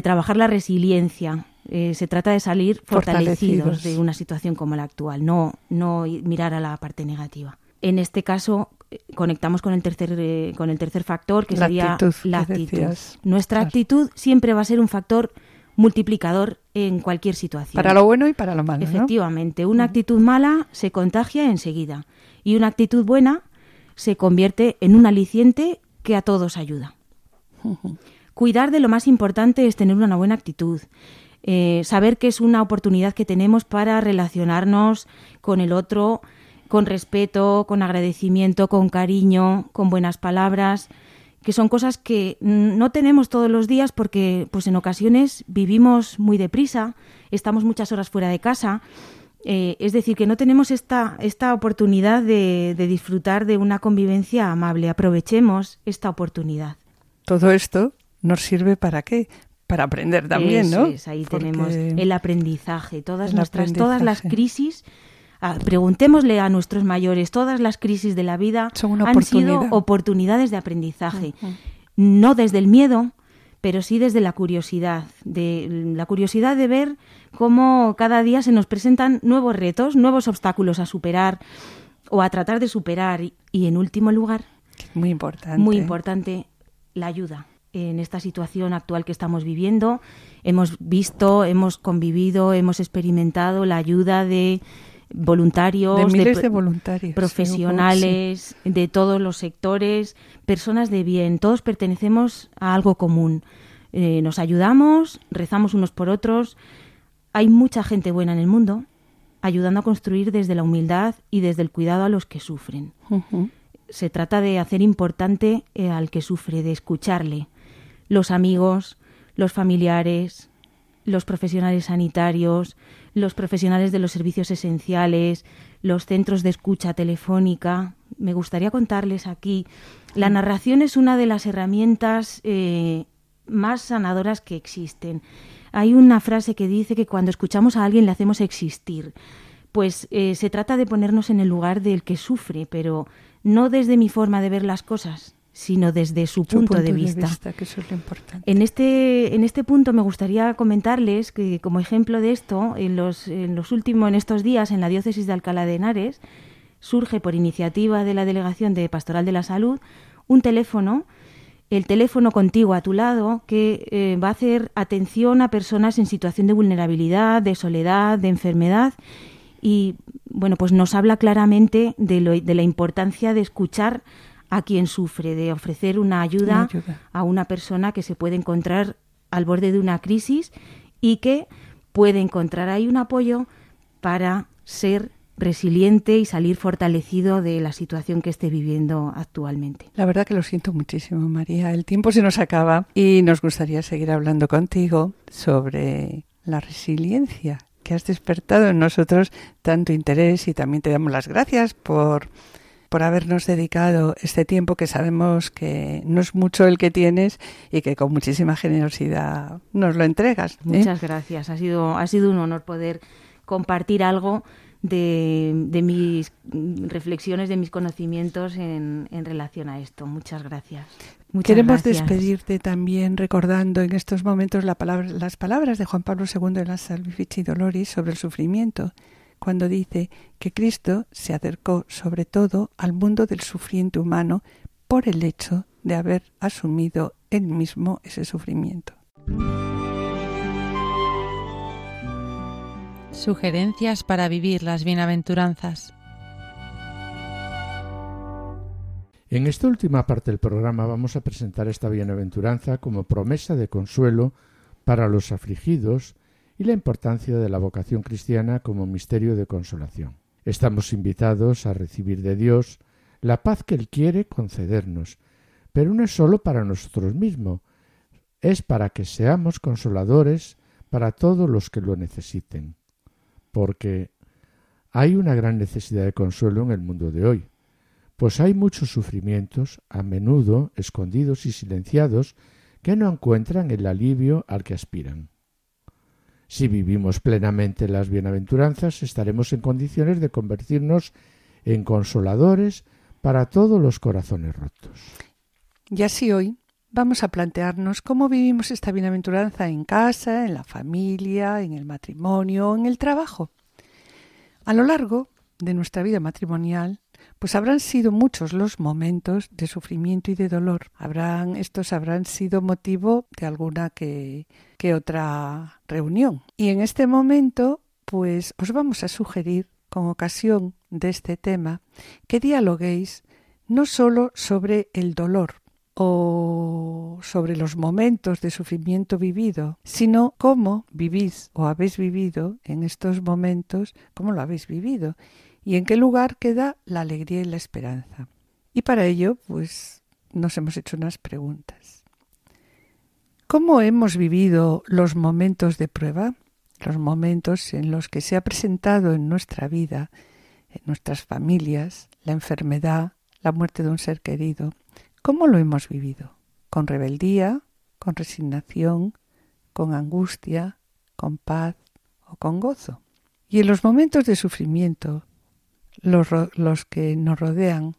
trabajar la resiliencia. Eh, se trata de salir fortalecidos, de una situación como la actual, no, no mirar a la parte negativa. En este caso, eh, conectamos con el tercer, eh, con el tercer factor, que sería la actitud. Nuestra actitud siempre va a ser un factor multiplicador en cualquier situación. Para lo bueno y para lo malo. Efectivamente, una actitud mala se contagia enseguida y una actitud buena se convierte en un aliciente que a todos ayuda. Cuidar de lo más importante es tener una buena actitud. Eh, saber que es una oportunidad que tenemos para relacionarnos con el otro con respeto, con agradecimiento, con cariño, con buenas palabras, que son cosas que no tenemos todos los días porque pues en ocasiones vivimos muy deprisa, estamos muchas horas fuera de casa, eh, es decir, que no tenemos esta, esta oportunidad de disfrutar de una convivencia amable. Aprovechemos esta oportunidad. Todo esto nos sirve para qué? Para aprender también, ¿no? ahí tenemos el aprendizaje, todas nuestras, todas las crisis. Ah, preguntémosle a nuestros mayores, todas las crisis de la vida han sido oportunidades de aprendizaje, no desde el miedo, pero sí desde la curiosidad, de la curiosidad de ver cómo cada día se nos presentan nuevos retos, nuevos obstáculos a superar o a tratar de superar. Y en último lugar, muy importante, muy importante, la ayuda en esta situación actual que estamos viviendo. Hemos visto, hemos convivido, hemos experimentado la ayuda de voluntarios, de, voluntarios, profesionales, de todos los sectores, personas de bien. Todos pertenecemos a algo común. Eh, nos ayudamos, rezamos unos por otros. Hay mucha gente buena en el mundo, ayudando a construir desde la humildad y desde el cuidado a los que sufren. Se trata de hacer importante eh, al que sufre, de escucharle. Los amigos, los familiares, los profesionales sanitarios, los profesionales de los servicios esenciales, los centros de escucha telefónica. Me gustaría contarles aquí. La narración es una de las herramientas eh, más sanadoras que existen. Hay una frase que dice que cuando escuchamos a alguien le hacemos existir. Pues eh, se trata de ponernos en el lugar del que sufre, pero no desde mi forma de ver las cosas, sino desde su, punto, de vista. que eso es lo importante. En este, en este punto me gustaría comentarles que, como ejemplo de esto, en los, en los últimos, en estos días, en la diócesis de Alcalá de Henares, surge por iniciativa de la Delegación de Pastoral de la Salud un teléfono el teléfono contigo a tu lado que eh, va a hacer atención a personas en situación de vulnerabilidad, de soledad, de enfermedad y bueno, pues nos habla claramente de, lo, de la importancia de escuchar a quien sufre, de ofrecer una ayuda, a una persona que se puede encontrar al borde de una crisis y que puede encontrar ahí un apoyo para ser resiliente y salir fortalecido de la situación que esté viviendo actualmente. La verdad que lo siento muchísimo, María. El tiempo se nos acaba y nos gustaría seguir hablando contigo sobre la resiliencia que has despertado en nosotros tanto interés y también te damos las gracias por por habernos dedicado este tiempo que sabemos que no es mucho el que tienes y que con muchísima generosidad nos lo entregas. ¿eh? Muchas gracias. Ha sido, ha sido un honor poder compartir algo de, mis reflexiones, de mis conocimientos en, relación a esto. Muchas gracias. Queremos despedirte también recordando en estos momentos la palabra, las palabras de Juan Pablo II en la Salvifici Doloris sobre el sufrimiento, cuando dice que Cristo se acercó sobre todo al mundo del sufriente humano por el hecho de haber asumido él mismo ese sufrimiento. Sugerencias para vivir las bienaventuranzas. En esta última parte del programa vamos a presentar esta bienaventuranza como promesa de consuelo para los afligidos y la importancia de la vocación cristiana como misterio de consolación. Estamos invitados a recibir de Dios la paz que Él quiere concedernos, pero no es sólo para nosotros mismos, es para que seamos consoladores para todos los que lo necesiten porque hay una gran necesidad de consuelo en el mundo de hoy, pues hay muchos sufrimientos, a menudo escondidos y silenciados, que no encuentran el alivio al que aspiran. Si vivimos plenamente las bienaventuranzas, estaremos en condiciones de convertirnos en consoladores para todos los corazones rotos. Y así hoy vamos a plantearnos cómo vivimos esta bienaventuranza en casa, en la familia, en el matrimonio, en el trabajo. A lo largo de nuestra vida matrimonial, pues habrán sido muchos los momentos de sufrimiento y de dolor. Habrán, estos habrán sido motivo de alguna que, otra reunión. Y en este momento, pues os vamos a sugerir, con ocasión de este tema, que dialoguéis no sólo sobre el dolor, o sobre los momentos de sufrimiento vivido, sino cómo vivís o habéis vivido en estos momentos, cómo lo habéis vivido y en qué lugar queda la alegría y la esperanza. Y para ello, pues nos hemos hecho unas preguntas. ¿Cómo hemos vivido los momentos de prueba? Los momentos en los que se ha presentado en nuestra vida, en nuestras familias, la enfermedad, la muerte de un ser querido, ¿Cómo lo hemos vivido? ¿Con rebeldía, con resignación, con angustia, con paz o con gozo? Y en los momentos de sufrimiento, los, que nos rodean,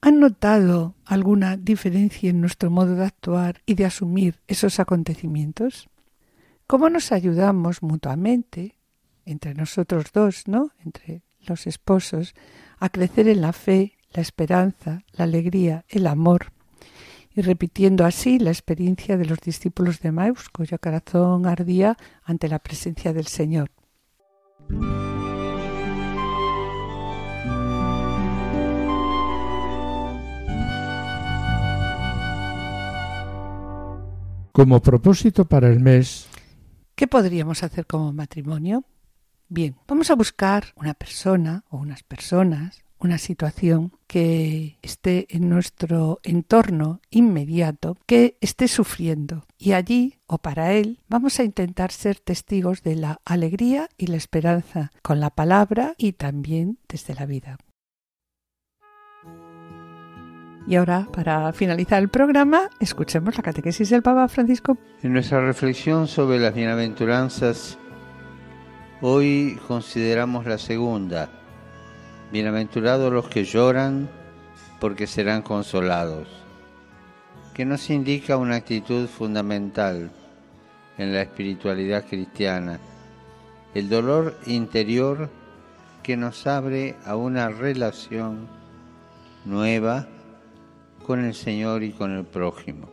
¿han notado alguna diferencia en nuestro modo de actuar y de asumir esos acontecimientos? ¿Cómo nos ayudamos mutuamente, entre nosotros dos, ¿no? Entre los esposos, a crecer en la fe la esperanza, la alegría, el amor, y repitiendo así la experiencia de los discípulos de Maus, cuyo corazón ardía ante la presencia del Señor. Como propósito para el mes, ¿qué podríamos hacer como matrimonio? Bien, vamos a buscar una persona o unas personas, una situación que esté en nuestro entorno inmediato, que esté sufriendo. Y allí, o para él, vamos a intentar ser testigos de la alegría y la esperanza con la palabra y también desde la vida. Y ahora, para finalizar el programa, escuchemos la catequesis del Papa Francisco. En nuestra reflexión sobre las bienaventuranzas, hoy consideramos la segunda. Bienaventurados los que lloran, porque serán consolados, que nos indica una actitud fundamental en la espiritualidad cristiana, el dolor interior que nos abre a una relación nueva con el Señor y con el prójimo.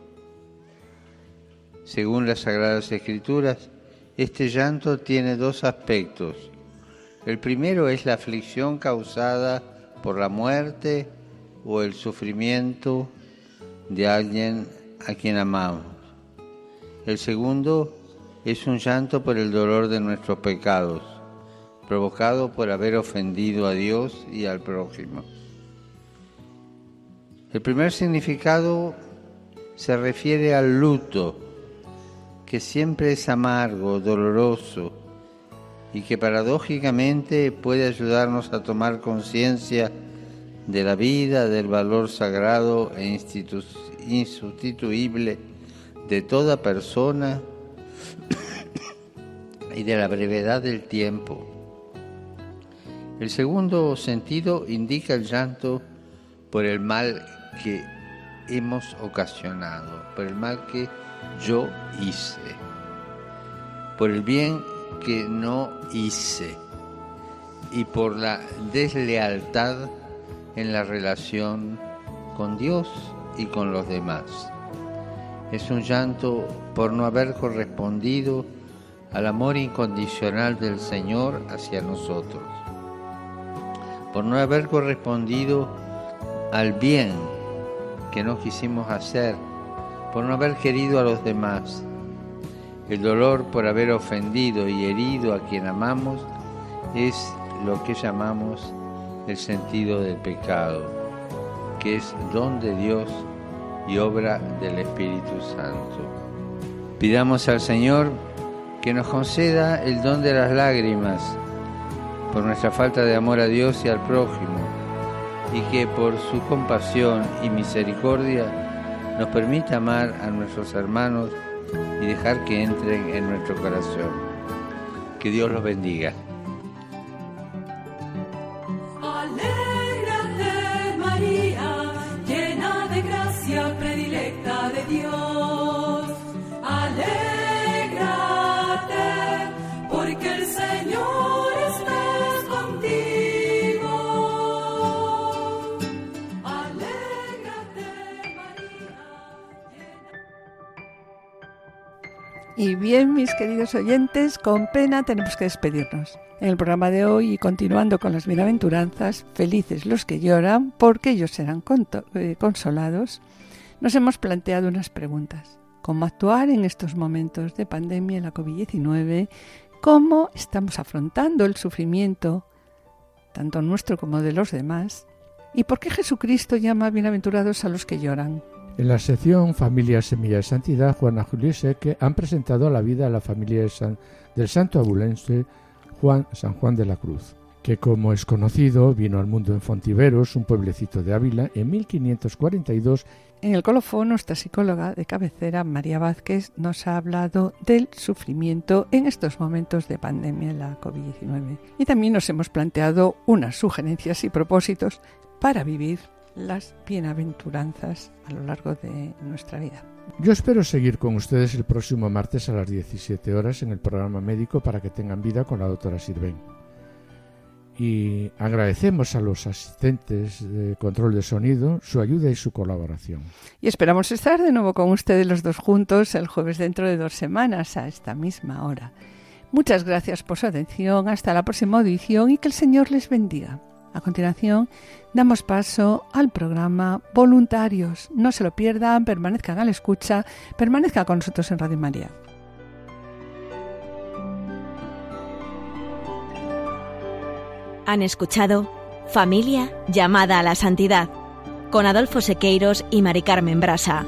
Según las Sagradas Escrituras, este llanto tiene dos aspectos. El primero es la aflicción causada por la muerte o el sufrimiento de alguien a quien amamos. El segundo es un llanto por el dolor de nuestros pecados, provocado por haber ofendido a Dios y al prójimo. El primer significado se refiere al luto, que siempre es amargo, doloroso y que paradójicamente puede ayudarnos a tomar conciencia de la vida, del valor sagrado e insustituible de toda persona <coughs> y de la brevedad del tiempo. El segundo sentido indica el llanto por el mal que hemos ocasionado, por el mal que yo hice, por el bien que no hice y por la deslealtad en la relación con Dios y con los demás. Es un llanto por no haber correspondido al amor incondicional del Señor hacia nosotros, por no haber correspondido al bien que no quisimos hacer, por no haber querido a los demás. El dolor por haber ofendido y herido a quien amamos es lo que llamamos el sentido del pecado, que es don de Dios y obra del Espíritu Santo. Pidamos al Señor que nos conceda el don de las lágrimas por nuestra falta de amor a Dios y al prójimo y que por su compasión y misericordia nos permita amar a nuestros hermanos y dejar que entren en nuestro corazón. Que Dios los bendiga. Y bien, mis queridos oyentes, con pena tenemos que despedirnos. En el programa de hoy y continuando con las bienaventuranzas, felices los que lloran, porque ellos serán eh, consolados, nos hemos planteado unas preguntas. ¿Cómo actuar en estos momentos de pandemia en la COVID-19? ¿Cómo estamos afrontando el sufrimiento, tanto nuestro como de los demás? ¿Y por qué Jesucristo llama bienaventurados a los que lloran? En la sección Familia Semilla de Santidad, Juana Julio Seque han presentado la vida de la familia del santo abulense Juan San Juan de la Cruz, que como es conocido vino al mundo en Fontiveros, un pueblecito de Ávila, en 1542. En el colofón, nuestra psicóloga de cabecera, María Vázquez, nos ha hablado del sufrimiento en estos momentos de pandemia en la COVID-19. Y también nos hemos planteado unas sugerencias y propósitos para vivir las bienaventuranzas a lo largo de nuestra vida. Yo espero seguir con ustedes el próximo martes a las 17 horas en el programa médico para que tengan vida con la doctora Sirven. Y agradecemos a los asistentes de control de sonido su ayuda y su colaboración. Y esperamos estar de nuevo con ustedes los dos juntos el jueves dentro de dos semanas a esta misma hora. Muchas gracias por su atención, hasta la próxima audición y que el Señor les bendiga. A continuación, damos paso al programa Voluntarios. No se lo pierdan, permanezcan a la escucha, permanezca con nosotros en Radio María. Han escuchado Familia llamada a la santidad con Adolfo Sequeiros y Mari Carmen Brasa.